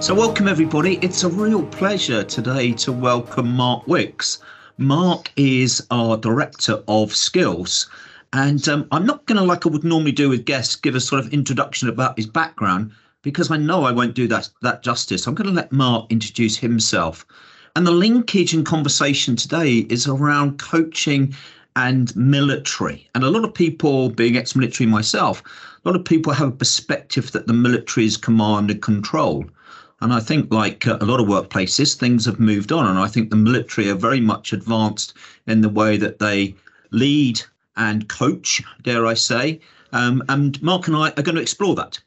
So, welcome everybody. It's a real pleasure today to welcome Mark Wicks. Mark is our Director of Skills. And um, I'm not going to, like I would normally do with guests, give a sort of introduction about his background because I know I won't do that, that justice. I'm going to let Mark introduce himself. And the linkage and conversation today is around coaching and military. And a lot of people, being ex military myself, a lot of people have a perspective that the military is command and control. And I think, like uh, a lot of workplaces, things have moved on. And I think the military are very much advanced in the way that they lead and coach, dare I say. Um, and Mark and I are going to explore that.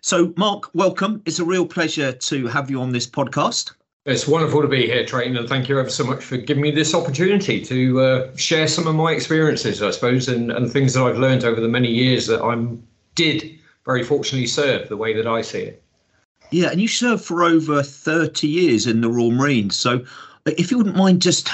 So, Mark, welcome. It's a real pleasure to have you on this podcast. It's wonderful to be here, Trayton, and thank you ever so much for giving me this opportunity to uh, share some of my experiences, I suppose, and, and things that I've learned over the many years that I did very fortunately serve the way that I see it. Yeah, and you served for over 30 years in the Royal Marines. So, if you wouldn't mind just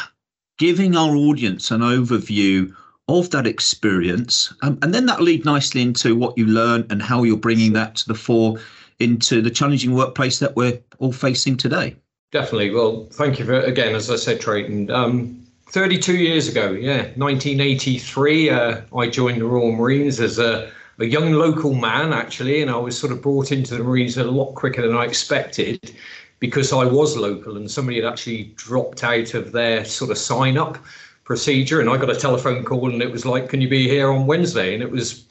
giving our audience an overview of that experience, um, and then that'll lead nicely into what you learn and how you're bringing that to the fore into the challenging workplace that we're all facing today. Definitely. Well, thank you for again, as I said, Trayton. Um, 32 years ago, yeah, 1983, uh, I joined the Royal Marines as a a young local man actually, and I was sort of brought into the Marines a lot quicker than I expected because I was local and somebody had actually dropped out of their sort of sign up procedure and I got a telephone call and it was like, can you be here on Wednesday? And it was,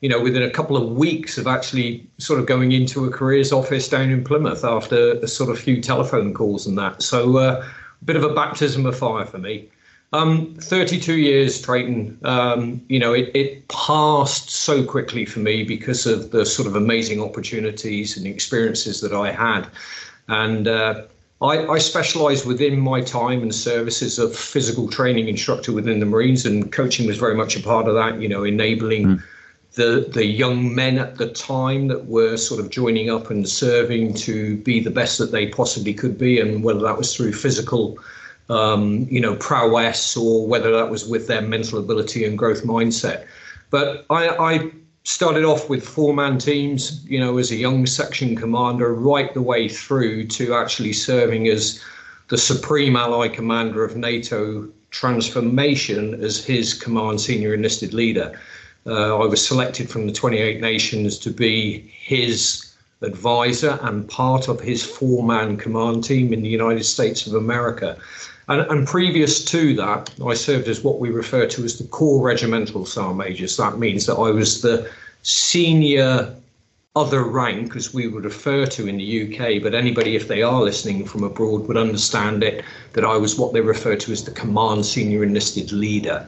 you know, within a couple of weeks of actually sort of going into a careers office down in Plymouth after a sort of few telephone calls and that. So uh, a bit of a baptism of fire for me. Um, 32 years, Trayton. Um, you know, it, it passed so quickly for me because of the sort of amazing opportunities and experiences that I had. And uh, I, I specialize within my time and services of physical training instructor within the Marines, and coaching was very much a part of that, you know, enabling. Mm. The, the young men at the time that were sort of joining up and serving to be the best that they possibly could be, and whether that was through physical um, you know, prowess or whether that was with their mental ability and growth mindset. But I, I started off with four man teams, you know, as a young section commander, right the way through to actually serving as the supreme ally commander of NATO transformation as his command senior enlisted leader. Uh, I was selected from the 28 nations to be his advisor and part of his four man command team in the United States of America. And, and, previous to that, I served as what we refer to as the Corps Regimental Sergeant Major. So that means that I was the senior other rank, as we would refer to in the UK, but anybody, if they are listening from abroad, would understand it that I was what they refer to as the Command Senior Enlisted Leader.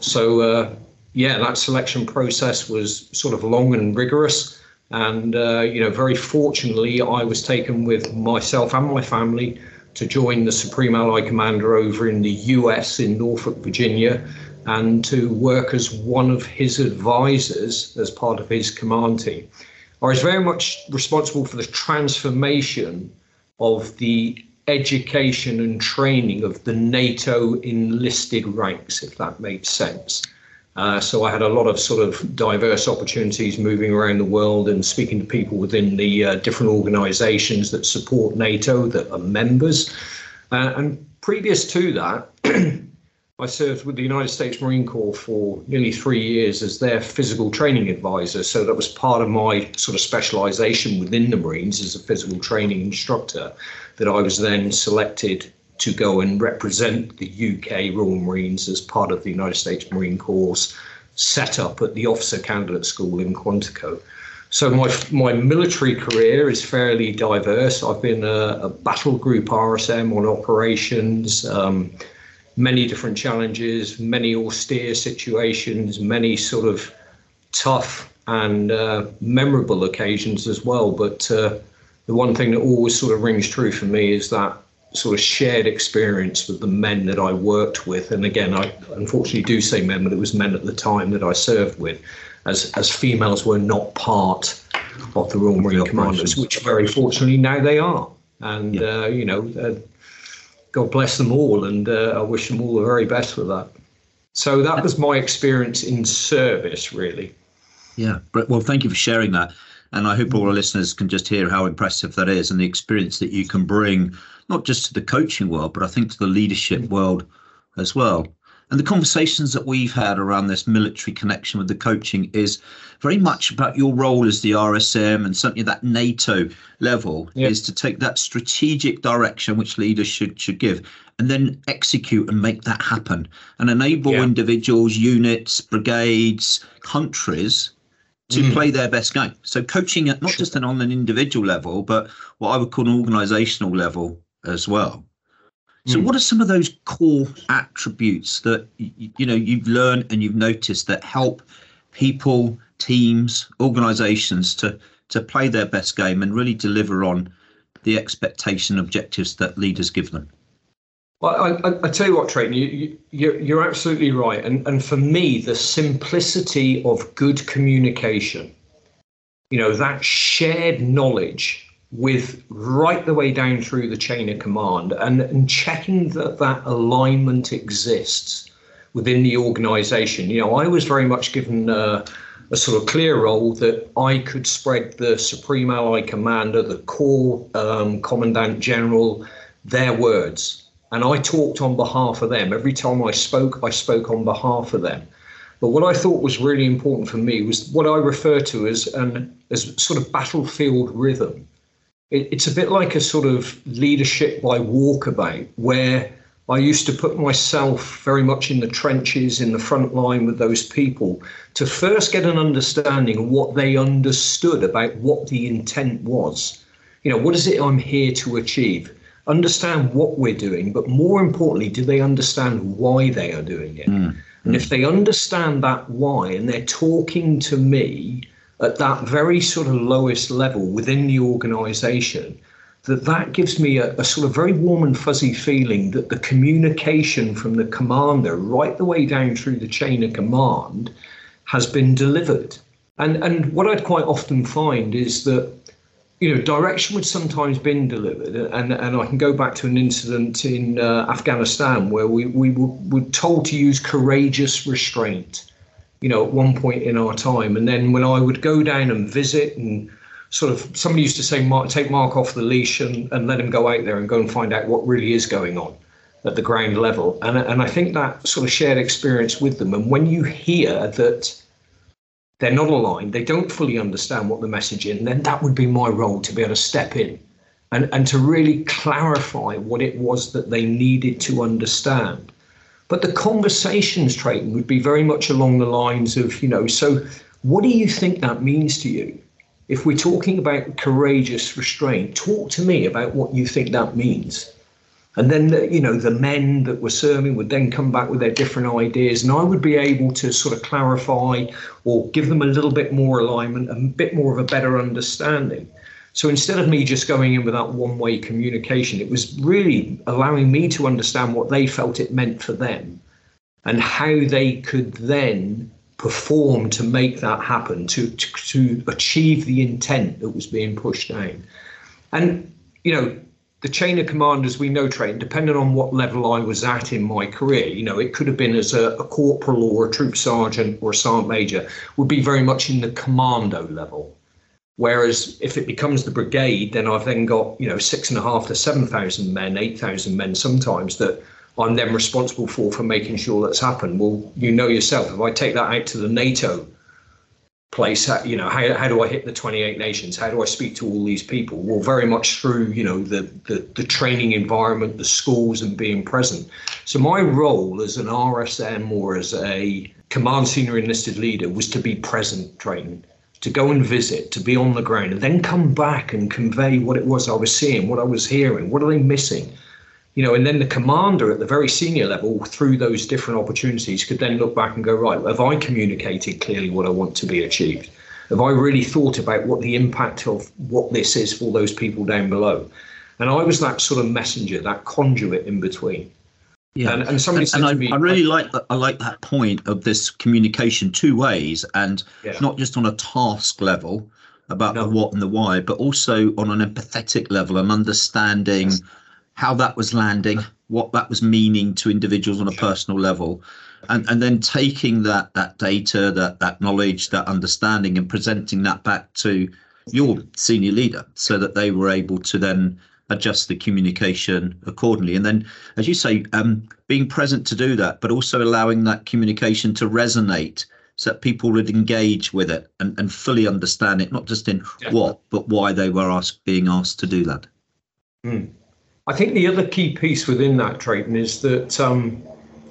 So, uh, yeah, that selection process was sort of long and rigorous. And, uh, you know, very fortunately, I was taken with myself and my family to join the Supreme Allied Commander over in the US in Norfolk, Virginia, and to work as one of his advisors as part of his command team. I was very much responsible for the transformation of the education and training of the NATO enlisted ranks, if that makes sense. Uh, so I had a lot of sort of diverse opportunities moving around the world and speaking to people within the uh, different organizations that support NATO that are members. Uh, and previous to that, I served with the United States Marine Corps for nearly three years as their physical training advisor. So that was part of my sort of specialization within the Marines as a physical training instructor that I was then selected to go and represent the UK Royal Marines as part of the United States Marine Corps set up at the Officer Candidate School in Quantico. So my my military career is fairly diverse. I've been a, a battle group RSM on operations, um, many different challenges, many austere situations, many sort of tough and uh, memorable occasions as well. But uh, the one thing that always sort of rings true for me is that sort of shared experience with the men that I worked with. And again, I unfortunately do say men, but it was men at the time that I served with, as as females were not part of the Royal Marine Commandos, which very fortunately now they are. And yeah. uh, you know, uh, God bless them all, and uh, I wish them all the very best with that. So that was my experience in service, really. Yeah, well, thank you for sharing that. And I hope all our listeners can just hear how impressive that is and the experience that you can bring, not just to the coaching world, but I think to the leadership world as well. And the conversations that we've had around this military connection with the coaching is very much about your role as the RSM and certainly that NATO level yep. is to take that strategic direction which leaders should should give and then execute and make that happen and enable yeah. individuals, units, brigades, countries to mm. play their best game. So coaching at not sure. just on an individual level, but what I would call an organizational level as well. So, mm. what are some of those core attributes that you know you've learned and you've noticed that help people, teams, organisations to to play their best game and really deliver on the expectation objectives that leaders give them? Well, I, I, I tell you what, Trayton, you, you, you're, you're absolutely right. And, and for me, the simplicity of good communication, you know, that shared knowledge with right the way down through the chain of command and, and checking that that alignment exists within the organization. You know, I was very much given uh, a sort of clear role that I could spread the Supreme Allied Commander, the Corps um, Commandant General, their words. And I talked on behalf of them. Every time I spoke, I spoke on behalf of them. But what I thought was really important for me was what I refer to as an as sort of battlefield rhythm it, it's a bit like a sort of leadership by walkabout where I used to put myself very much in the trenches, in the front line with those people to first get an understanding of what they understood about what the intent was. You know, what is it I'm here to achieve? Understand what we're doing, but more importantly, do they understand why they are doing it? Mm. And if they understand that why and they're talking to me at that very sort of lowest level within the organization that that gives me a, a, sort of very warm and fuzzy feeling that the communication from the commander right the way down through the chain of command has been delivered. And and what i'd quite often find is that you know direction would sometimes been delivered. And and i can go back to an incident in uh, afghanistan where we we were, were told to use courageous restraint you know, at one point in our time. And then when I would go down and visit and sort of somebody used to say, Mark, take Mark off the leash and, and let him go out there and go and find out what really is going on at the ground level. And, and I think that sort of shared experience with them. And when you hear that they're not aligned, they don't fully understand what the message is, then that would be my role to be able to step in and, and to really clarify what it was that they needed to understand. But the conversations, Trayton, would be very much along the lines of, you know, so what do you think that means to you? If we're talking about courageous restraint, talk to me about what you think that means. And then, the, you know, the men that were serving would then come back with their different ideas, and I would be able to sort of clarify or give them a little bit more alignment, a bit more of a better understanding. So instead of me just going in with that one way communication, it was really allowing me to understand what they felt it meant for them and how they could then perform to make that happen, to, to, to achieve the intent that was being pushed down. And, you know, the chain of command, as we know, train, depending on what level I was at in my career, you know, it could have been as a, a corporal or a troop sergeant or a sergeant major, would be very much in the commando level. Whereas if it becomes the brigade, then I've then got you know six and a half to seven thousand men, eight thousand men sometimes that I'm then responsible for for making sure that's happened. Well, you know yourself. If I take that out to the NATO place, you know how, how do I hit the 28 nations? How do I speak to all these people? Well, very much through you know the the, the training environment, the schools, and being present. So my role as an RSM or as a command senior enlisted leader was to be present, training to go and visit, to be on the ground, and then come back and convey what it was I was seeing, what I was hearing, what are they missing? You know, and then the commander at the very senior level, through those different opportunities, could then look back and go, right, have I communicated clearly what I want to be achieved? Have I really thought about what the impact of what this is for those people down below? And I was that sort of messenger, that conduit in between. Yeah, and, and somebody and, and I, me, I, really like that. I like that point of this communication two ways, and yeah. not just on a task level about no. the what and the why, but also on an empathetic level and understanding yes. how that was landing, what that was meaning to individuals on a personal level, and and then taking that that data, that that knowledge, that understanding, and presenting that back to your senior leader so that they were able to then adjust the communication accordingly. And then, as you say, um, being present to do that, but also allowing that communication to resonate so that people would engage with it and, and fully understand it, not just in yeah. what, but why they were asked, being asked to do that. Mm. I think the other key piece within that, Trayton, is that um,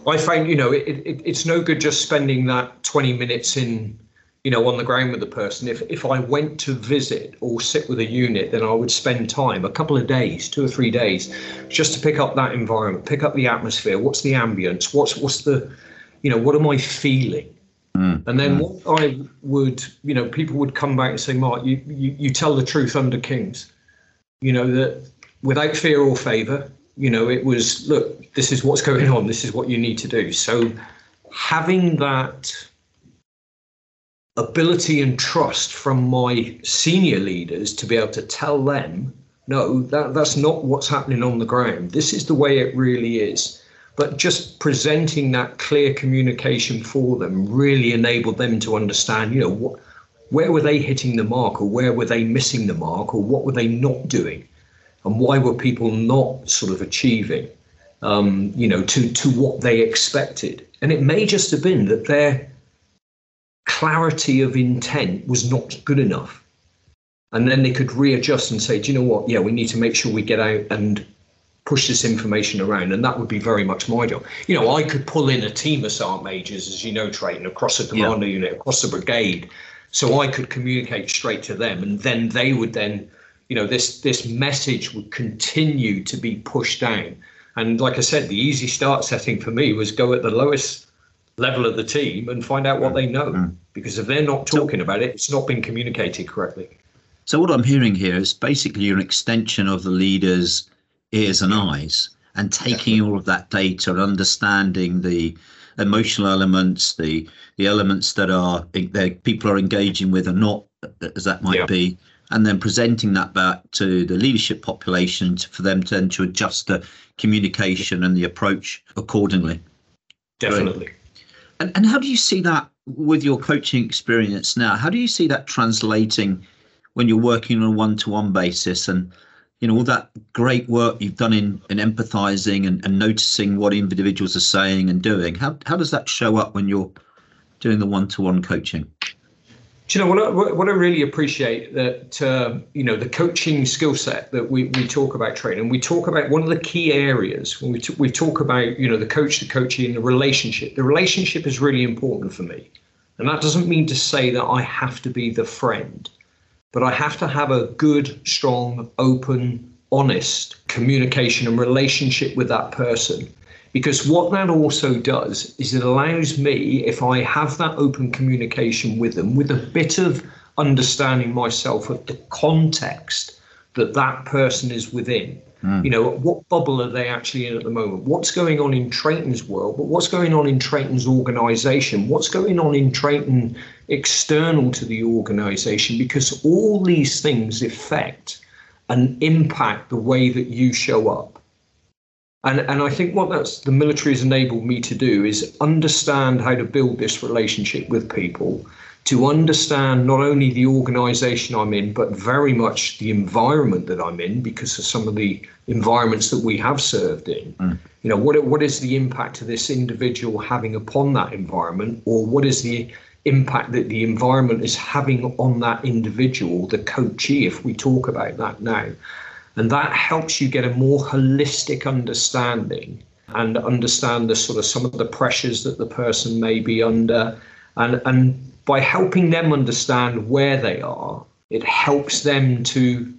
I find, you know, it, it, it's no good just spending that 20 minutes in you know, on the ground with the person. If if I went to visit or sit with a unit, then I would spend time, a couple of days, two or three days, just to pick up that environment, pick up the atmosphere. What's the ambience? What's what's the, you know, what am I feeling? Mm. And then mm. what I would, you know, people would come back and say, Mark, you, you you tell the truth under Kings. You know that without fear or favour. You know, it was look, this is what's going on. This is what you need to do. So having that ability and trust from my senior leaders to be able to tell them, no, that, that's not what's happening on the ground. This is the way it really is. But just presenting that clear communication for them really enabled them to understand, you know, what, where were they hitting the mark or where were they missing the mark or what were they not doing and why were people not sort of achieving, um, you know, to, to what they expected. And it may just have been that they're clarity of intent was not good enough. And then they could readjust and say, do you know what? Yeah, we need to make sure we get out and push this information around. And that would be very much my job. You know, I could pull in a team of sergeant majors, as you know, Trayton, across a commando yeah. unit, across the brigade. So I could communicate straight to them. And then they would then, you know, this this message would continue to be pushed down. And like I said, the easy start setting for me was go at the lowest level of the team and find out what they know. Mm. Because if they're not talking about it, it's not been communicated correctly. So what I'm hearing here is basically you're an extension of the leader's ears and eyes and taking all of that data and understanding the emotional elements, the the elements that are that people are engaging with and not as that might yeah. be, and then presenting that back to the leadership population to, for them to, then to adjust the communication and the approach accordingly. Definitely. And, and how do you see that with your coaching experience now? How do you see that translating when you're working on a one-to-one basis and you know all that great work you've done in in empathizing and, and noticing what individuals are saying and doing how how does that show up when you're doing the one-to-one coaching do you know what I, what I really appreciate that uh, you know the coaching skill set that we, we talk about training we talk about one of the key areas when we, t- we talk about you know the coach the coaching the relationship. The relationship is really important for me. And that doesn't mean to say that I have to be the friend but I have to have a good strong open honest communication and relationship with that person because what that also does is it allows me, if I have that open communication with them, with a bit of understanding myself of the context that that person is within. Mm. You know, what bubble are they actually in at the moment? What's going on in Trayton's world? But what's going on in Trayton's organization? What's going on in Trayton external to the organization? Because all these things affect and impact the way that you show up. And, and I think what that's the military has enabled me to do is understand how to build this relationship with people, to understand not only the organization I'm in, but very much the environment that I'm in because of some of the environments that we have served in. Mm. You know, what what is the impact of this individual having upon that environment, or what is the impact that the environment is having on that individual, the coachee, if we talk about that now. And that helps you get a more holistic understanding and understand the sort of some of the pressures that the person may be under. And, and by helping them understand where they are, it helps them to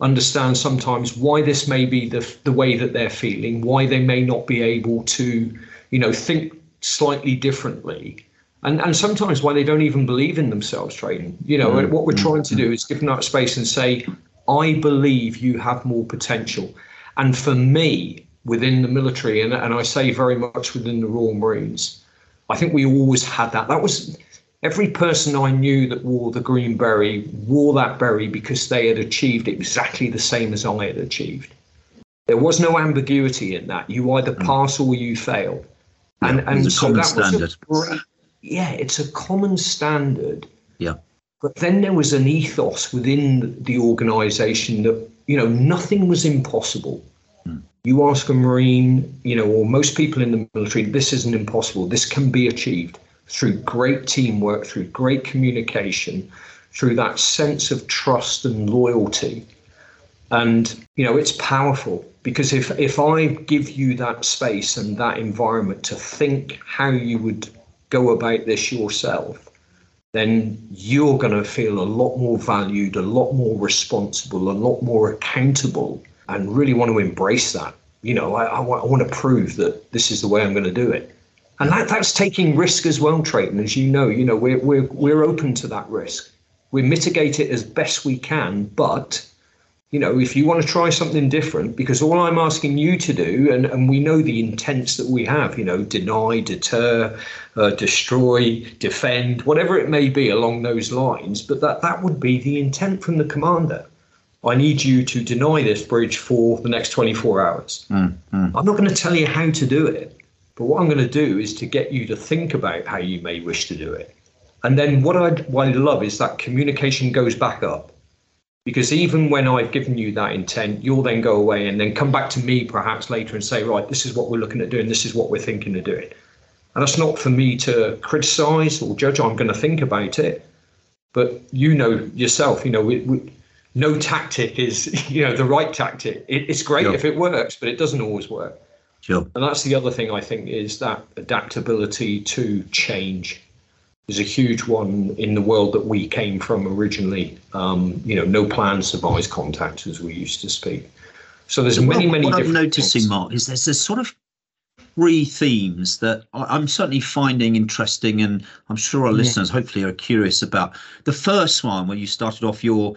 understand sometimes why this may be the, the way that they're feeling, why they may not be able to, you know, think slightly differently. And, and sometimes why they don't even believe in themselves Trayton. You know, mm-hmm. what we're trying to do is give them that space and say, I believe you have more potential. And for me, within the military, and, and I say very much within the Royal Marines, I think we always had that. That was every person I knew that wore the green beret wore that berry because they had achieved exactly the same as I had achieved. There was no ambiguity in that. You either mm. pass or you fail. Yeah, and and so that standard. was a great, yeah, it's a common standard. Yeah But then there was an ethos within the organization that, you know, nothing was impossible. Mm. You ask a Marine, you know, or most people in the military, this isn't impossible. This can be achieved through great teamwork, through great communication, through that sense of trust and loyalty. And, you know, it's powerful because if, if I give you that space and that environment to think how you would go about this yourself, then you're going to feel a lot more valued, a lot more responsible, a lot more accountable, and really want to embrace that. You know, I, want to prove that this is the way I'm going to do it. And that, that's taking risk as well, Trayton. As you know, you know, we're, we're, we're open to that risk. We mitigate it as best we can, but you know, if you want to try something different, because all I'm asking you to do, and, and we know the intents that we have, you know, deny, deter, uh, destroy, defend, whatever it may be along those lines, but that, that would be the intent from the commander. I need you to deny this bridge for the next 24 hours. Mm, mm. I'm not going to tell you how to do it, but what I'm going to do is to get you to think about how you may wish to do it. And then what I, what I love is that communication goes back up because even when I've given you that intent, you'll then go away and then come back to me perhaps later and say, right, this is what we're looking at doing, this is what we're thinking of doing. And that's not for me to criticize or judge. I'm going to think about it. But you know yourself, you know, we, we, no tactic is, you know, the right tactic. It, it's great if it works, but it doesn't always work. Sure. And that's the other thing I think is that adaptability to change is a huge one in the world that we came from originally. Um, you know, no plan survives contact, as we used to speak. So there's many, many. What I'm noticing, things. Mark, is there's this sort of three themes that I'm certainly finding interesting, and I'm sure our yeah. listeners hopefully are curious about. The first one, when you started off your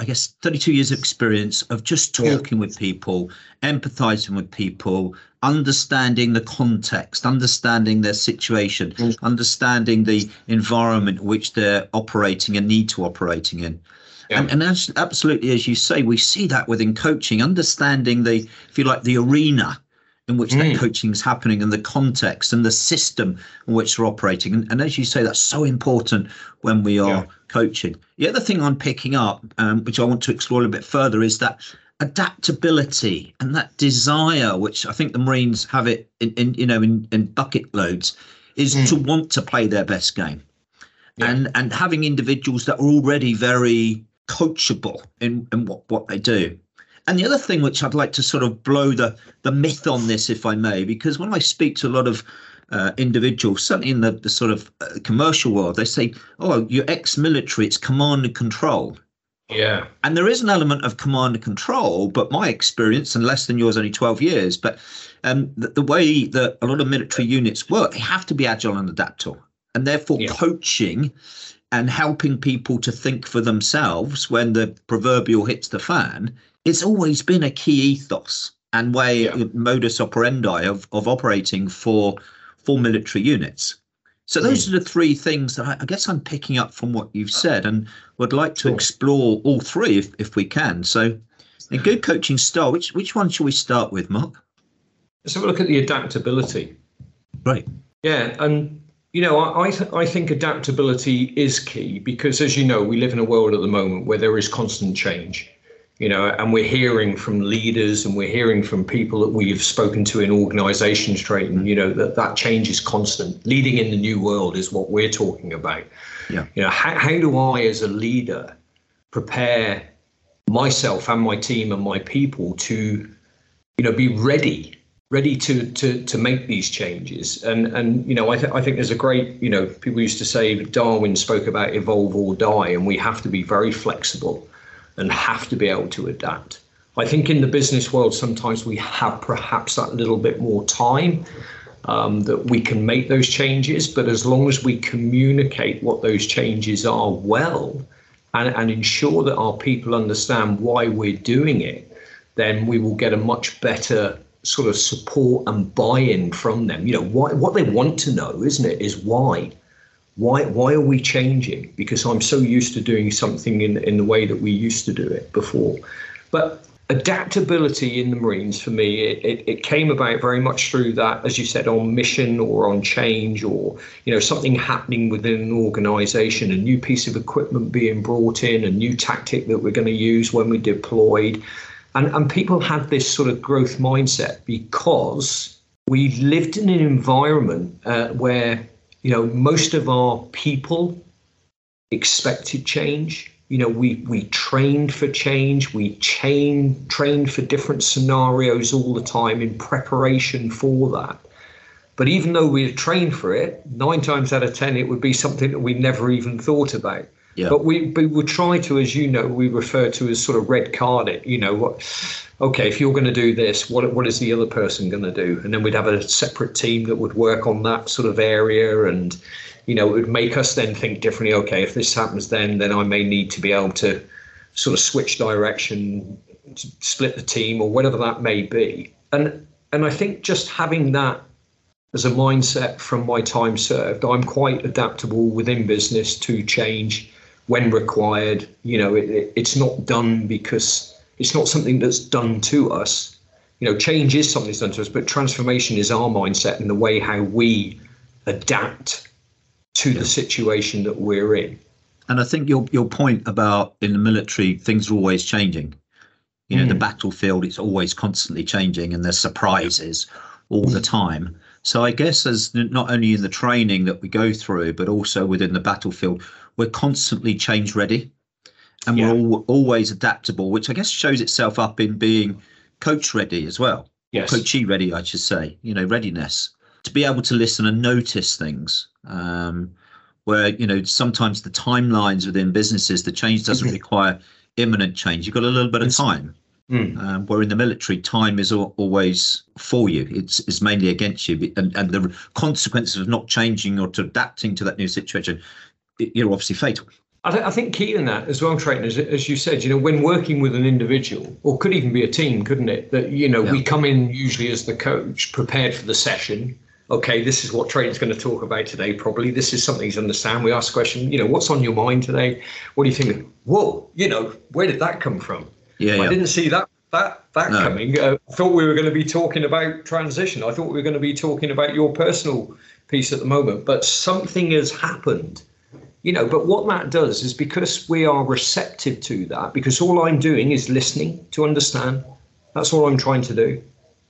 I guess 32 years of experience of just talking yeah. with people, empathizing with people, understanding the context, understanding their situation, mm. understanding the environment which they're operating and need to operating in. Yeah. And, and as, absolutely, as you say, we see that within coaching, understanding the, if you like, the arena in which mm. that coaching is happening and the context and the system in which they're operating. And, and as you say, that's so important when we are yeah. coaching. The other thing I'm picking up, um, which I want to explore a little bit further, is that adaptability and that desire, which I think the Marines have it in, in you know in, in bucket loads, is mm. to want to play their best game, yeah. and and having individuals that are already very coachable in, in what what they do. And the other thing which I'd like to sort of blow the the myth on this, if I may, because when I speak to a lot of uh, individuals, certainly in the, the sort of uh, commercial world, they say, "Oh, you're ex-military; it's command and control." Yeah. And there is an element of command and control, but my experience, and less than yours, only 12 years, but um, the, the, way that a lot of military units work, they have to be agile and adaptable. And therefore, yeah. coaching and helping people to think for themselves when the proverbial hits the fan, it's always been a key ethos and way, yeah. modus operandi of, of operating for, for military units. So those mm. are the three things that I, I, guess I'm picking up from what you've said, and would like to explore all three if, if we can. So, a good coaching style. Which which one shall we start with, Mark? Let's have a look at the adaptability. Right. Yeah, and you know, I I, th- I think adaptability is key because, as you know, we live in a world at the moment where there is constant change you know, and we're hearing from leaders and we're hearing from people that we've spoken to in organizations, Trayton, you know, that that change is constant. Leading in the new world is what we're talking about. Yeah. You know, how, how do I, as a leader, prepare myself and my team and my people to, you know, be ready ready to to to make these changes and and you know I, th- I think there's a great you know people used to say darwin spoke about evolve or die and we have to be very flexible and have to be able to adapt. I think in the business world, sometimes we have perhaps that little bit more time um, that we can make those changes. But as long as we communicate what those changes are well and, and ensure that our people understand why we're doing it, then we will get a much better sort of support and buy-in from them. You know, why, what they want to know, isn't it, is why why why are we changing? Because I'm so used to doing something in in the way that we used to do it before. But adaptability in the Marines for me, it, it, it, came about very much through that, as you said, on mission or on change or, you know, something happening within an organization, a new piece of equipment being brought in, a new tactic that we're going to use when we deployed. And, and people had this sort of growth mindset because we lived in an environment uh, where, you know, most of our people expected change. You know we we trained for change. We chain trained for different scenarios all the time in preparation for that. But even though we had trained for it nine times out of ten it would be something that we never even thought about yeah. but we, we would try to as you know we refer to as sort of red card it you know what okay if you're going to do this what what is the other person going to do and then we'd have a separate team that would work on that sort of area and you know, it would make us then think differently. Okay, if this happens, then then I may need to be able to sort of switch direction, split the team, or whatever that may be. And and I think just having that as a mindset from my time served, I'm quite adaptable within business to change when required. You know, it, it, it's not done because it's not something that's done to us. You know, change is something that's done to us, but transformation is our mindset and the way how we adapt to the situation that we're in. And I think your your point about in the military, things are always changing. You know, mm. the battlefield it's always constantly changing, and there's surprises all the time. So I guess as not only in the training that we go through, but also within the battlefield, we're constantly change ready, and yeah. we're all, always adaptable, which I guess shows itself up in being coach ready as well. Yes, coachy ready, I should say. You know, readiness to be able to listen and notice things um, where you know sometimes the timelines within businesses the change doesn't mm-hmm. require imminent change you've got a little bit of time mm. um, where in the military time is always for you it's, it's mainly against you and, and the consequences of not changing or to adapting to that new situation you're obviously fatal I, th- I, think key in that as well, Trayton, as, as you said, you know, when working with an individual, or could even be a team, couldn't it? That you know, yeah. we come in usually as the coach, prepared for the session, okay, this is what Trayton's going to talk about today, probably. This is something to understand. We ask a question, you know, what's on your mind today? What do you think? Whoa, you know, where did that come from? Yeah, I yeah. didn't see that that that no. coming. Uh, I thought we were going to be talking about transition. I thought we were going to be talking about your personal piece at the moment, but something has happened. You know, but what that does is because we are receptive to that, because all I'm doing is listening to understand. That's all I'm trying to do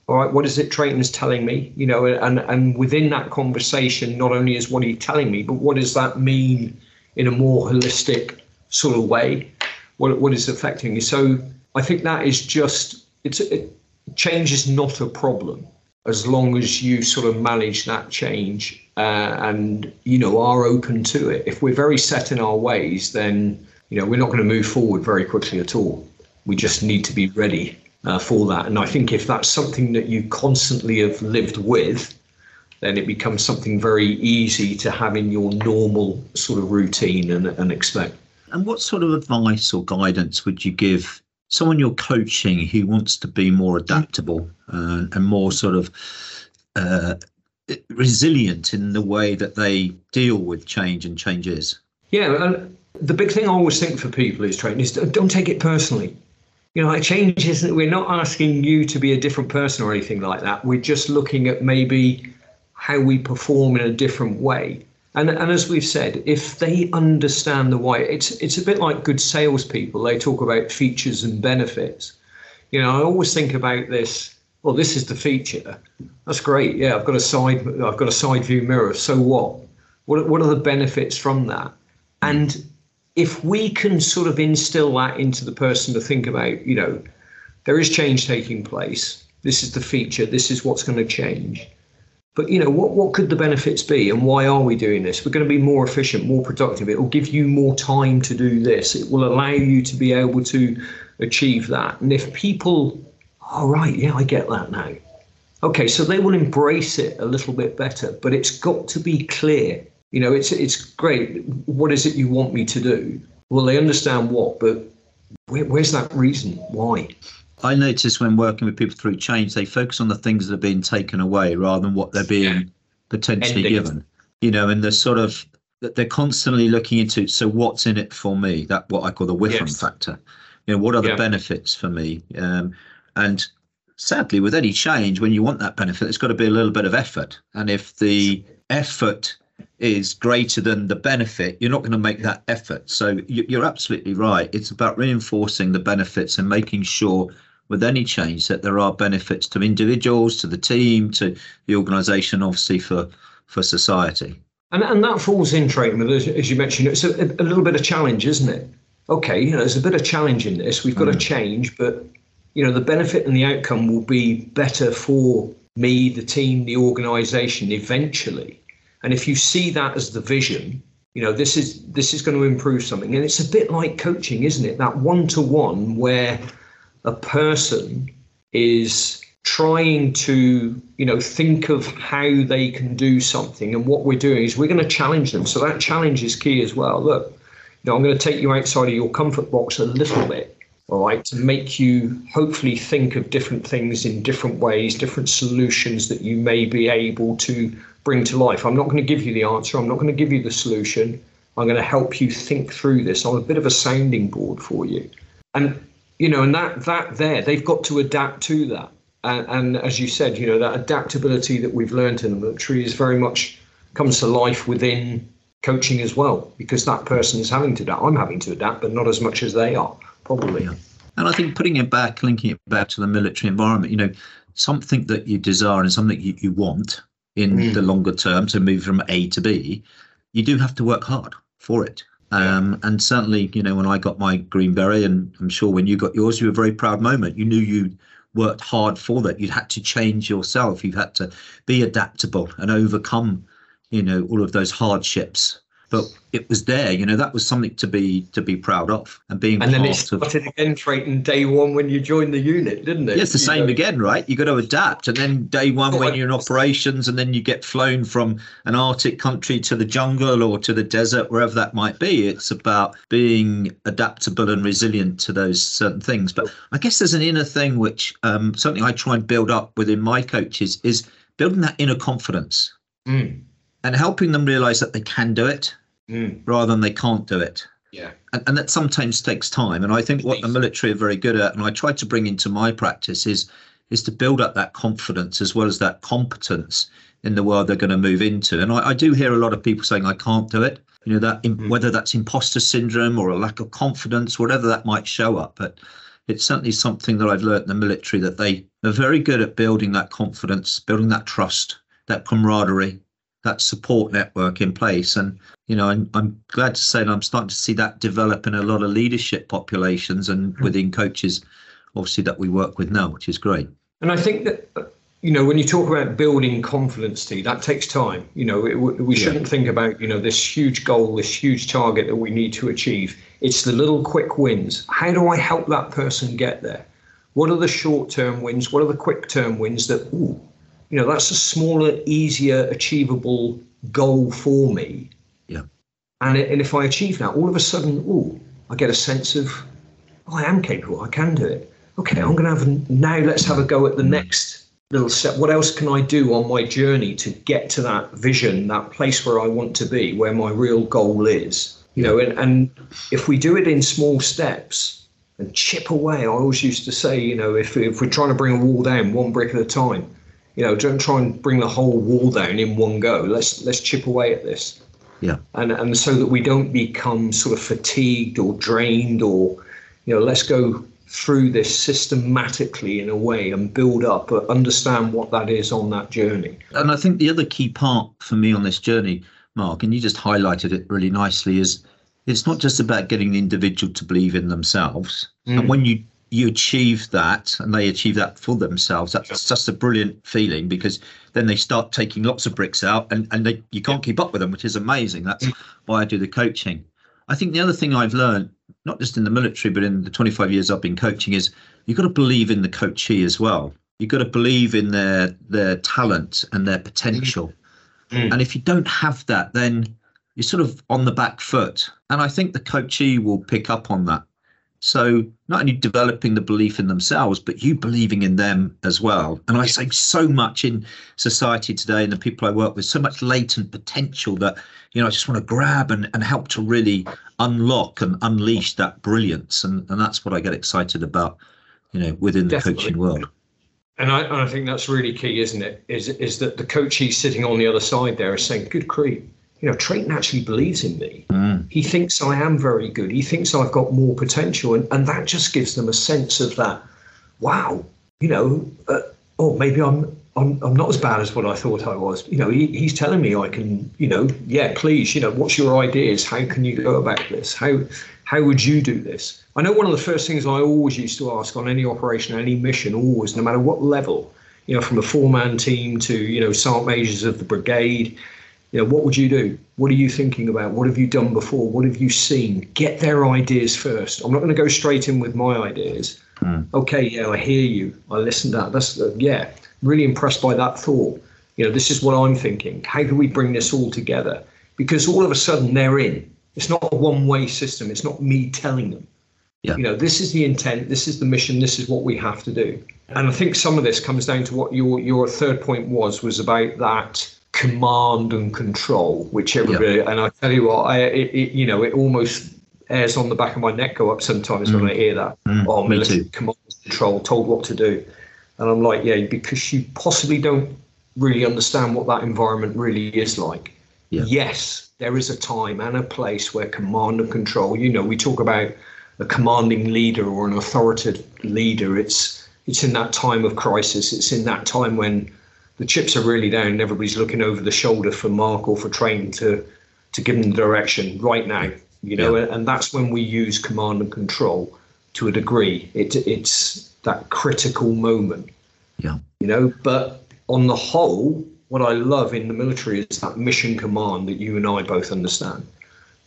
all right, what is it Trayton's telling me? You know, and and within that conversation, not only is what he's telling me, but what does that mean in a more holistic sort of way? What what is affecting me? So I think that is just it's it, change is not a problem as long as you sort of manage that change uh, and you know are open to it. If we're very set in our ways, then you know we're not going to move forward very quickly at all. We just need to be ready uh, for that. And I think if that's something that you constantly have lived with, then it becomes something very easy to have in your normal sort of routine and, and expect. And what sort of advice or guidance would you give someone you're coaching who wants to be more adaptable uh, and more sort of uh, resilient in the way that they deal with change and changes? Yeah, and the big thing I always think for people is training is don't take it personally you know, it changes. We're not asking you to be a different person or anything like that. We're just looking at maybe how we perform in a different way. And, and as we've said, if they understand the why, it's it's a bit like good salespeople. They talk about features and benefits. You know, I always think about this. Well, this is the feature. That's great. Yeah, I've got a side. I've got a side view mirror. So what? What what are the benefits from that? And if we can sort of instill that into the person to think about, you know, there is change taking place. This is the feature. This is what's going to change. But you know, what what could the benefits be, and why are we doing this? We're going to be more efficient, more productive. It will give you more time to do this. It will allow you to be able to achieve that. And if people, all oh, right, yeah, I get that now. Okay, so they will embrace it a little bit better. But it's got to be clear you know, it's it's great. What is it you want me to do? Well, they understand what, but where, where's that reason? Why? I notice when working with people through change, they focus on the things that are being taken away rather than what they're being yeah. potentially given. You know, and the sort of that they're constantly looking into. So what's in it for me? That what I call the WIIFM yes. factor. You know, what are the Yeah. benefits for me? Um, and sadly, with any change, when you want that benefit, it's got to be a little bit of effort. And if the effort is greater than the benefit, you're not going to make that effort. So you're absolutely right. It's about reinforcing the benefits and making sure with any change that there are benefits to individuals, to the team, to the organisation, obviously for for society. And, and that falls in training, as, as you mentioned, it's a, a little bit of challenge, isn't it? Okay, you know, there's a bit of challenge in this. We've got to mm. change, but you know, the benefit and the outcome will be better for me, the team, the organisation eventually. And if you see that as the vision, you know, this is this is going to improve something. And it's a bit like coaching, isn't it? That one to one where a person is trying to you know think of how they can do something. And what we're doing is we're going to challenge them. So that challenge is key as well. Look you know i'm going to take you outside of your comfort box a little bit all right to make you hopefully think of different things in different ways different solutions that you may be able to bring to life. I'm not going to give you the answer. I'm not going to give you the solution. I'm going to help you think through this. I'm a bit of a sounding board for you. And you know and that that there they've got to adapt to that and, and as you said you know that adaptability that we've learned in the military is very much comes to life within coaching as well because that person is having to adapt i'm having to adapt but not as much as they are probably And I think putting it back, linking it back to the military environment, you know, something that you desire and something you, you want in Mm. the longer term to move from A to B, you do have to work hard for it. Um, and certainly, you know, when I got my Green Beret, and I'm sure when you got yours, you were a very proud moment. You knew you worked hard for that. You'd had to change yourself. You've had to be adaptable and overcome, you know, all of those hardships. But it was there, you know, that was something to be to be proud of, and being and then it part of. started again training day one when you joined the unit didn't it Yeah, it's the You same know? again, right? You got to adapt, and then day one when you're in operations, and then you get flown from an Arctic country to the jungle or to the desert, wherever that might be. It's about being adaptable and resilient to those certain things. But I guess there's an inner thing which um, something I try and build up within my coaches is building that inner confidence Mm, and helping them realize that they can do it mm, rather than they can't do it yeah and, and that sometimes takes time. And I think what the military are very good at, and I try to bring into my practice, is is to build up that confidence as well as that competence in the world they're going to move into. And I, I do hear a lot of people saying, "I can't do it." You know that im- whether that's imposter syndrome or a lack of confidence, whatever that might show up, but it's certainly something that I've learned in the military that they are very good at building that confidence, building that trust, that camaraderie, that support network in place. And you know, I'm, I'm glad to say that I'm starting to see that develop in a lot of leadership populations and mm. within coaches, obviously that we work with now, which is great. And I think that, you know, when you talk about building confidence, T, that takes time. You know, it, we shouldn't think about, you know, this huge goal, this huge target that we need to achieve. It's the little quick wins. How do I help that person get there? What are the short term wins? What are the quick term wins that, ooh, you know, that's a smaller, easier, achievable goal for me. Yeah. And, it, and if I achieve that, all of a sudden, oh, I get a sense of, oh, I am capable. I can do it. Okay, I'm going to have now. Let's have a go at the next little step. What else can I do on my journey to get to that vision, that place where I want to be, where my real goal is? You know, and, and if we do it in small steps and chip away, I always used to say, you know, if if we're trying to bring a wall down one brick at a time, you know, don't try and bring the whole wall down in one go. Let's let's chip away at this Yeah. and and so that we don't become sort of fatigued or drained or you know let's go through this systematically in a way and build up but understand what that is on that journey And I think the other key part for me on this journey, Mark, and you just highlighted it really nicely, is it's not just about getting the individual to believe in themselves. And mm. when you you achieve that and they achieve that for themselves, that's just a brilliant feeling because then they start taking lots of bricks out and, and they, you can't keep up with them, which is amazing. That's why I do the coaching. I think the other thing I've learned, not just in the military, but in the 25 years I've been coaching, is you've got to believe in the coachee as well. You've got to believe in their their talent and their potential. Mm. And if you don't have that, then you're sort of on the back foot. And I think the coachee will pick up on that. So not only developing the belief in themselves, but you believing in them as well. And I say so much in society today and the people I work with, so much latent potential that, you know, I just want to grab and, and help to really unlock and unleash that brilliance. And, and that's what I get excited about, you know, within the Definitely. coaching world. And I, and I think that's really key, isn't it? Is is that the coachee sitting on the other side there is saying, "Good creep, you know, Trayton actually believes in me. Mm. He thinks I am very good. He thinks I've got more potential. And, and that just gives them a sense of that, wow, you know, uh, oh, maybe I'm, I'm, I'm not as bad as what I thought I was. You know, he, he's telling me I can, you know, yeah, please, you know, what's your ideas? How can you go about this? How, how would you do this? I know one of the first things I always used to ask on any operation, any mission, always, no matter what level, you know, from a four man team to, you know, sergeant majors of the brigade, you know, what would you do? What are you thinking about? What have you done before? What have you seen? Get their ideas first. I'm not going to go straight in with my ideas. Mm. Okay, yeah, I hear you. I listen to that. That's uh, yeah, really impressed by that thought. You know, this is what I'm thinking. How can we bring this all together? Because all of a sudden they're in. It's not a one-way system. It's not me telling them. Yeah. You know, this is the intent. This is the mission. This is what we have to do. And I think some of this comes down to what your your third point was was about that command and control, which everybody, yep. and I tell you what, I, it, it, you know, it almost airs on the back of my neck go up sometimes mm. when I hear that. Mm. Oh, military command and control, told what to do. And I'm like, yeah, because you possibly don't really understand what that environment really is like. Yep. Yes, there is a time and a place where command and control, you know, we talk about a commanding leader or an authoritative leader. It's it's in that time of crisis. It's in that time when the chips are really down and everybody's looking over the shoulder for Mark or for Trayton to to give them the direction right now. You know, yeah. and that's when we use command and control to a degree. It it's that critical moment. Yeah. You know, but on the whole, what I love in the military is that mission command that you and I both understand.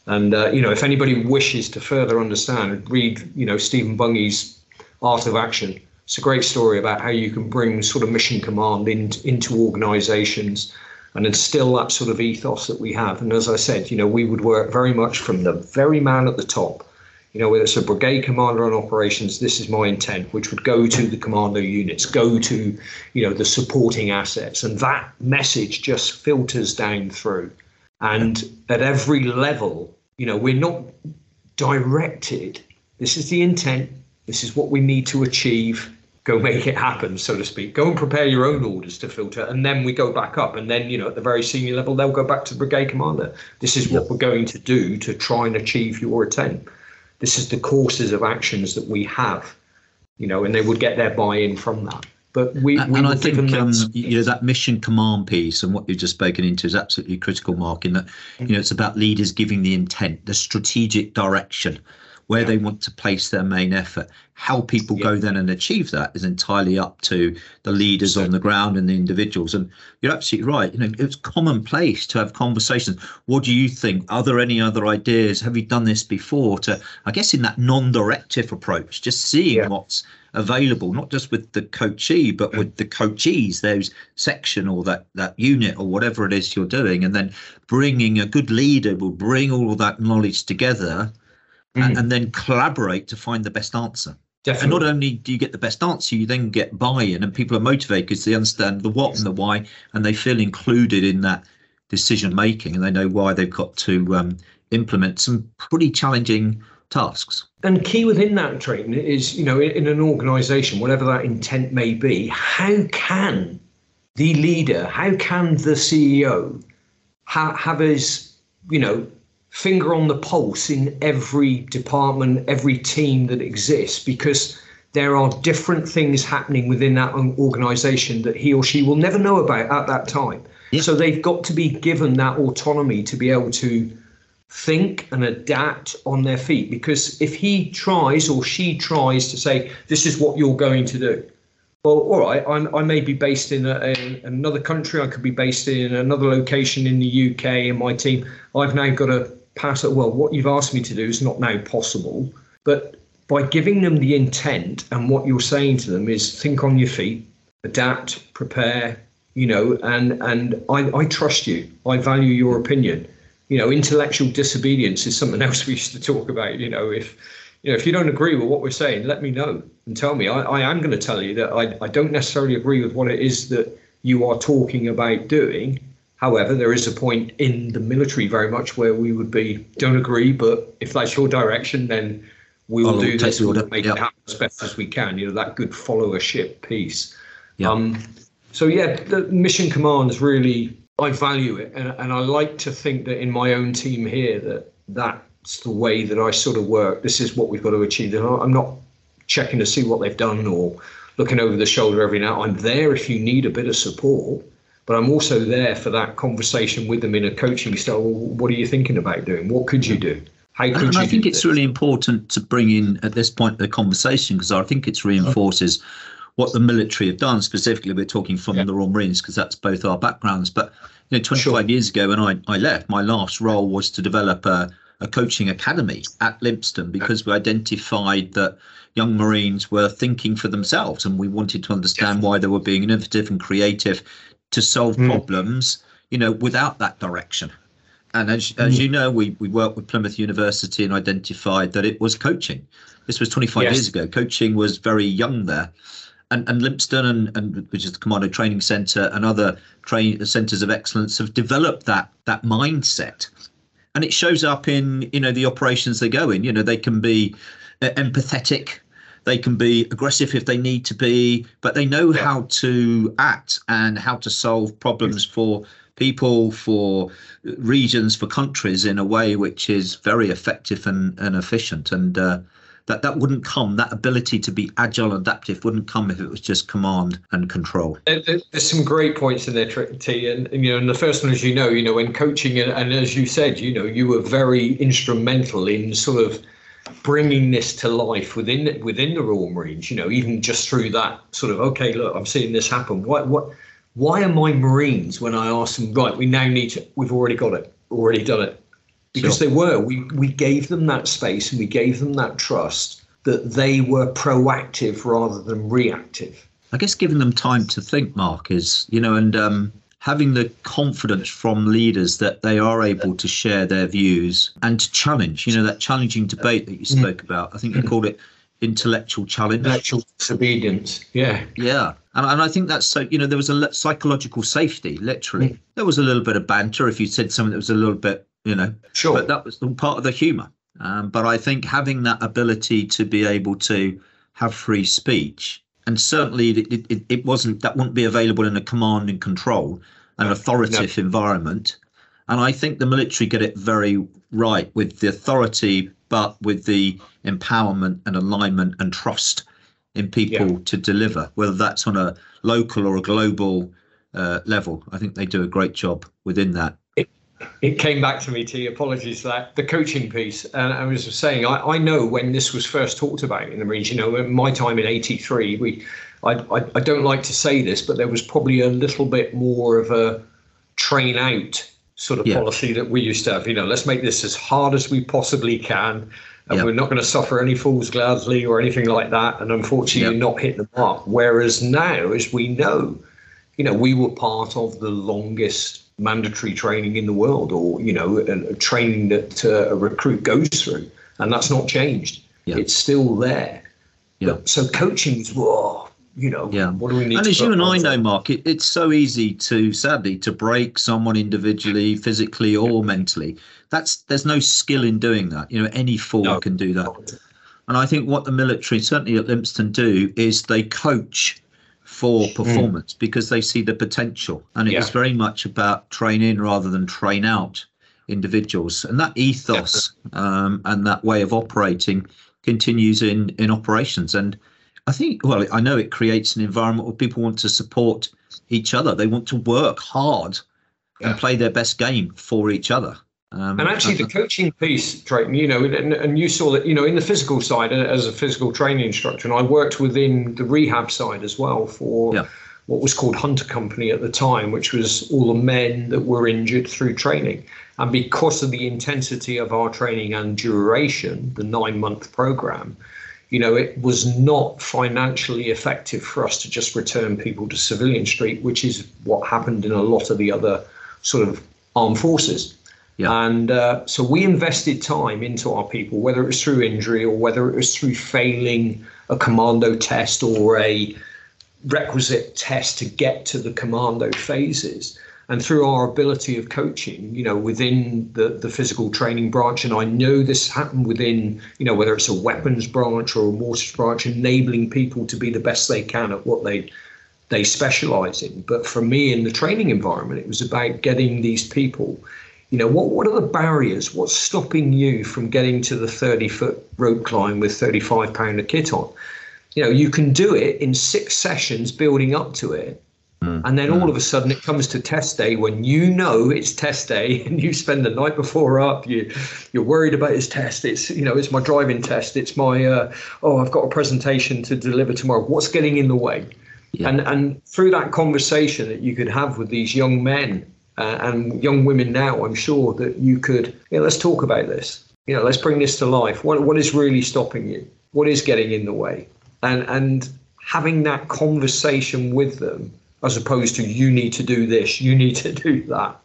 And uh, you know, if anybody wishes to further understand, read you know Stephen Bungay's Art of Action it's a great story about how you can bring sort of mission command in, into organizations and instill that sort of ethos that we have. And as I said, you know, we would work very much from the very man at the top. You know, whether it's a brigade commander on operations, this is my intent, which would go to the commando units, go to, you know, the supporting assets. And that message just filters down through. And at every level, you know, we're not directed. This is the intent. This is what we need to achieve. Go make it happen, so to speak. Go and prepare your own orders to filter, and then we go back up. And then, you know, at the very senior level, they'll go back to the brigade commander. This is what we're going to do to try and achieve your intent. This is the courses of actions that we have, you know, and they would get their buy-in from that. But we, and, we and I think um, you know that mission command piece and what you've just spoken into is absolutely critical, Mark. In that you know it's about leaders giving the intent, the strategic direction, where they want to place their main effort. How people yeah. go then and achieve that is entirely up to the leaders so, on the ground and the individuals. And you're absolutely right. You know, it's commonplace to have conversations. What do you think? Are there any other ideas? Have you done this before? To, I guess, in that non-directive approach, just seeing yeah. what's available, not just with the coachee, but mm. with the coachees, those section or that that unit or whatever it is you're doing, and then bringing a good leader will bring all of that knowledge together mm. and, and, then collaborate to find the best answer. Definitely. And not only do you get the best answer, you then get buy-in, and people are motivated because they understand the what and the why, and they feel included in that decision making, and they know why they've got to um, implement some pretty challenging tasks. And key within that training is, you know, in, an organisation, whatever that intent may be, how can the leader, how can the CEO ha- have his, you know, finger on the pulse in every department, every team that exists, because there are different things happening within that organization that he or she will never know about at that time. Yeah. So they've got to be given that autonomy to be able to think and adapt on their feet. Because if he tries or she tries to say, this is what you're going to do, well, all right, I'm, i may be based in, a, in, another country. I could be based in another location in the UK, and my team. I've now got to pass well, what you've asked me to do is not now possible. But by giving them the intent and what you're saying to them is think on your feet, adapt, prepare, you know, and, and I, I trust you. I value your opinion. You know, intellectual disobedience is something else we used to talk about. You know, if you know, if you don't agree with what we're saying, let me know and tell me. I, I am going to tell you that I, I don't necessarily agree with what it is that you are talking about doing. However, there is a point in the military very much where we would be don't agree, but if that's your direction, then we will I'll do this. We'll make yep. it happen as best as we can. You know that good followership piece. Yep. Um, so yeah, the mission commands really I value it, and, and I like to think that in my own team here that that's the way that I sort of work. This is what we've got to achieve. And I'm not checking to see what they've done or looking over the shoulder every now. I'm there if you need a bit of support, but I'm also there for that conversation with them in a coaching style. Well, what are you thinking about doing? What could you do? How could and you I think it's this? really important to bring in at this point the conversation because I think it reinforces what the military have done. Specifically, we're talking from yeah. the Royal Marines because that's both our backgrounds. But you know, 25 sure. years ago when I, I left, my last role was to develop a, a coaching academy at Lympstone because we identified that young Marines were thinking for themselves and we wanted to understand why they were being innovative and creative to solve mm. problems, you know, without that direction. And as, as hmm. you know, we, we worked with Plymouth University and identified that it was coaching. This was 25 yes. years ago. Coaching was very young there and, and Lympstone and, and which is the Commando Training Centre and other train centres of excellence have developed that that mindset, and it shows up in you know the operations they go in. You know they can be uh, empathetic, they can be aggressive if they need to be, but they know how to act and how to solve problems for people, for regions, for countries in a way which is very effective and, and efficient. And uh, that that wouldn't come. That ability to be agile and adaptive wouldn't come if it was just command and control. There's some great points in there t and, and, you know and the first one as you know you know when coaching and, and as you said you know you were very instrumental in sort of bringing this to life within within the Royal Marines. You know, even just through that sort of okay, look, I'm seeing this happen. What what? Why are my Marines when I ask them? Right, we now need to. We've already got it. Already done it because sure. they were. We we gave them that space and we gave them that trust that they were proactive rather than reactive. I guess giving them time to think, Mark, is you know, and um, having the confidence from leaders that they are able to share their views and to challenge. You know, that challenging debate that you mm. spoke about. I think you called it intellectual challenge. Intellectual disobedience. Yeah. Yeah. And, and I think that's so, you know, there was a psychological safety, literally. Mm. There was a little bit of banter if you said something that was a little bit you know. Sure. But that was part of the humour. Um, but I think having that ability to be able to have free speech, and certainly it, it, it wasn't that wouldn't be available in a command and control, an authoritative no. environment. And I think the military get it very right with the authority, but with the empowerment and alignment and trust in people yeah. to deliver, whether that's on a local or a global uh, level. I think they do a great job within that it came back to me, T. Apologies for that. The coaching piece. And I was saying, I, I know when this was first talked about in the region, you know, my time in 83, we, I, I, I don't like to say this, but there was probably a little bit more of a train out sort of yeah. policy that we used to have. You know, let's make this as hard as we possibly can. And yep. we're not going to suffer any fools gladly or anything like that. And unfortunately, yep. not hit the mark. Whereas now, as we know, you know, we were part of the longest mandatory training in the world or you know a, a training that uh, a recruit goes through and that's not changed. Yeah. it's still there. Yeah. But, so coaching is whoa you know yeah. what do we need and as you and i know mark it, it's so easy to sadly to break someone individually physically or mentally. That's there's no skill in doing that. You know any fool no. can do that. And i think what the military certainly at lympstone do is they coach for hmm. performance mm. because they see the potential. And it yeah. very much about train in rather than train out individuals. And that ethos yeah. um, and that way of operating continues in, in operations. And I think, well, I know it creates an environment where people want to support each other. They want to work hard yeah. and play their best game for each other. Um, and actually, the coaching piece, Trayton, you know, and, and you saw that, you know, in the physical side uh, as a physical training instructor, and I worked within the rehab side as well for yeah. what was called Hunter Company at the time, which was all the men that were injured through training. And because of the intensity of our training and duration, the nine month program, you know, it was not financially effective for us to just return people to civilian street, which is what happened in a lot of the other sort of armed forces. Yeah. And uh, so we invested time into our people, whether it was through injury or whether it was through failing a commando test or a requisite test to get to the commando phases and through our ability of coaching, you know, within the, the physical training branch, and I know this happened within, you know, whether it's a weapons branch or a mortars branch, enabling people to be the best they can at what they they specialize in. But for me in the training environment, it was about getting these people, you know, what what are the barriers? What's stopping you from getting to the 30 foot rope climb with 35 pound of kit on? You know, you can do it in six sessions building up to it Mm. And then all of a sudden it comes to test day when you know it's test day and you spend the night before up, you you're worried about his test. It's you know, it's my driving test, it's my uh, oh, I've got a presentation to deliver tomorrow. What's getting in the way? Yeah. And and through that conversation that you could have with these young men uh, and young women now, I'm sure that you could, yeah, let's talk about this. You know, let's bring this to life. What what is really stopping you? What is getting in the way? And and having that conversation with them as opposed to you need to do this, you need to do that.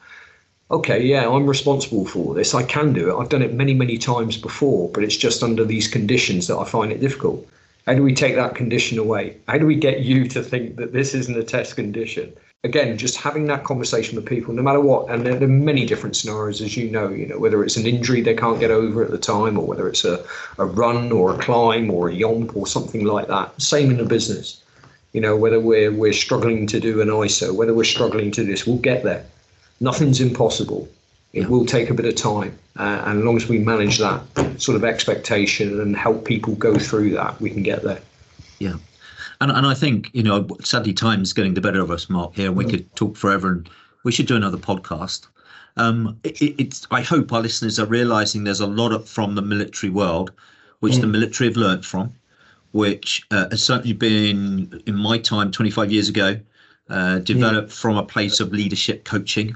Okay, yeah, I'm responsible for this. I can do it. I've done it many, many times before, but it's just under these conditions that I find it difficult. How do we take that condition away? How do we get you to think that this isn't a test condition? Again, just having that conversation with people, no matter what, and there, are many different scenarios, as you know, you know, whether it's an injury they can't get over at the time, or whether it's a, a run or a climb or a yomp or something like that. Same in the business you know, whether we're we're struggling to do an ISO, whether we're struggling to do this, we'll get there. Nothing's impossible. It yeah. will take a bit of time, uh, and as long as we manage that sort of expectation and help people go through that, we can get there. Yeah. And, and I think, you know, sadly, time's getting the better of us, Mark, here, and we could talk forever, and we should do another podcast. Um, it, it's, I hope our listeners are realizing there's a lot of, from the military world, which mm. the military have learnt from, which uh, has certainly been in my time 25 years ago uh, developed yeah. from a place of leadership coaching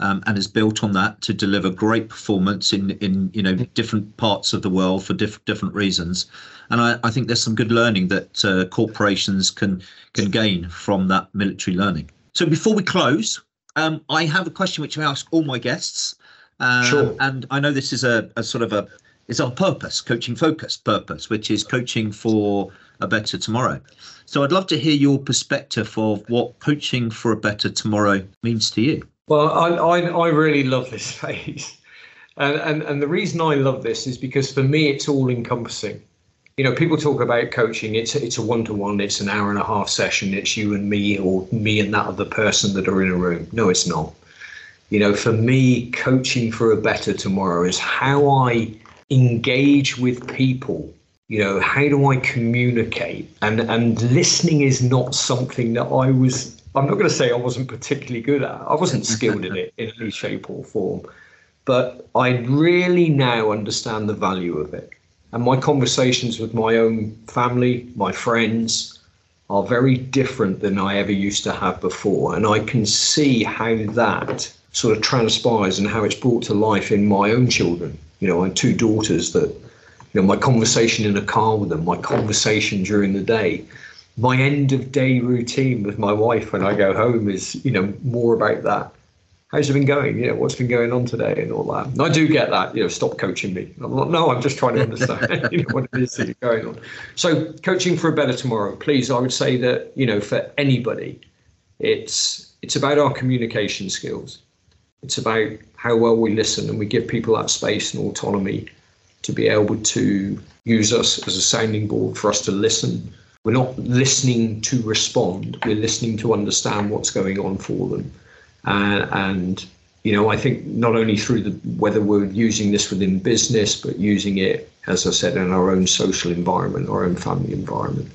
um, and is built on that to deliver great performance in in you know different parts of the world for diff- different reasons and I, I think there's some good learning that uh, corporations can can gain from that military learning so before we close um, I have a question which I ask all my guests um, sure. and I know this is a, a sort of a is our purpose, coaching focused purpose, which is coaching for a better tomorrow. So I'd love to hear your perspective of what coaching for a better tomorrow means to you. Well, I, I, I really love this phase. And, and, and the reason I love this is because for me, it's all encompassing. You know, people talk about coaching. It's it's a one to one. It's an hour and a half session. It's you and me, or me and that other person that are in a room. No, it's not. You know, for me, coaching for a better tomorrow is how I engage with people you know how do i communicate and and listening is not something that i was i'm not going to say i wasn't particularly good at i wasn't skilled in it in any shape or form but i really now understand the value of it. And my conversations with my own family my friends are very different than i ever used to have before. And i can see how that sort of transpires and how it's brought to life in my own children. You know, I have two daughters that, you know, my conversation in a car with them, my conversation during the day, my end of day routine with my wife when I go home is, you know, more about that. How's it been going? You know, what's been going on today and all that. And I do get that, you know, stop coaching me. I'm not, no, I'm just trying to understand you know, what it is that is going on. So coaching for a better tomorrow, please, I would say that, you know, for anybody, it's it's about our communication skills. It's about how well we listen and we give people that space and autonomy to be able to use us as a sounding board for us to listen. We're not listening to respond, we're listening to understand what's going on for them. Uh, and, you know, I think not only through the whether we're using this within business, but using it, as I said, in our own social environment, our own family environment.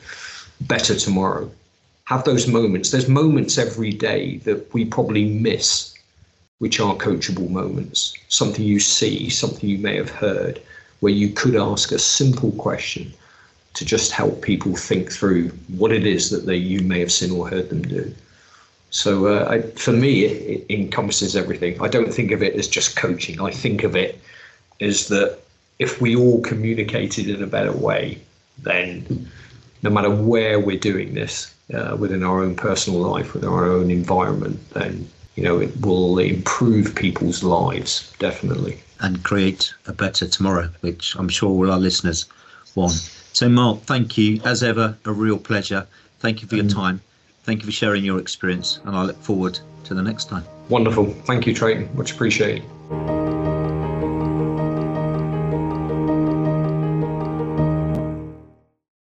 Better tomorrow. Have those moments. There's moments every day that we probably miss which are coachable moments, something you see, something you may have heard, where you could ask a simple question to just help people think through what it is that they you may have seen or heard them do. So uh, I, for me, it, it encompasses everything. I don't think of it as just coaching. I think of it as that if we all communicated in a better way, then no matter where we're doing this uh, within our own personal life, within our own environment, then you know, it will improve people's lives, definitely. And create a better tomorrow, which I'm sure all our listeners want. So, Mark, thank you. As ever, a real pleasure. Thank you for your time. Thank you for sharing your experience, and I look forward to the next time. Wonderful. Thank you, Trayton. Much appreciated.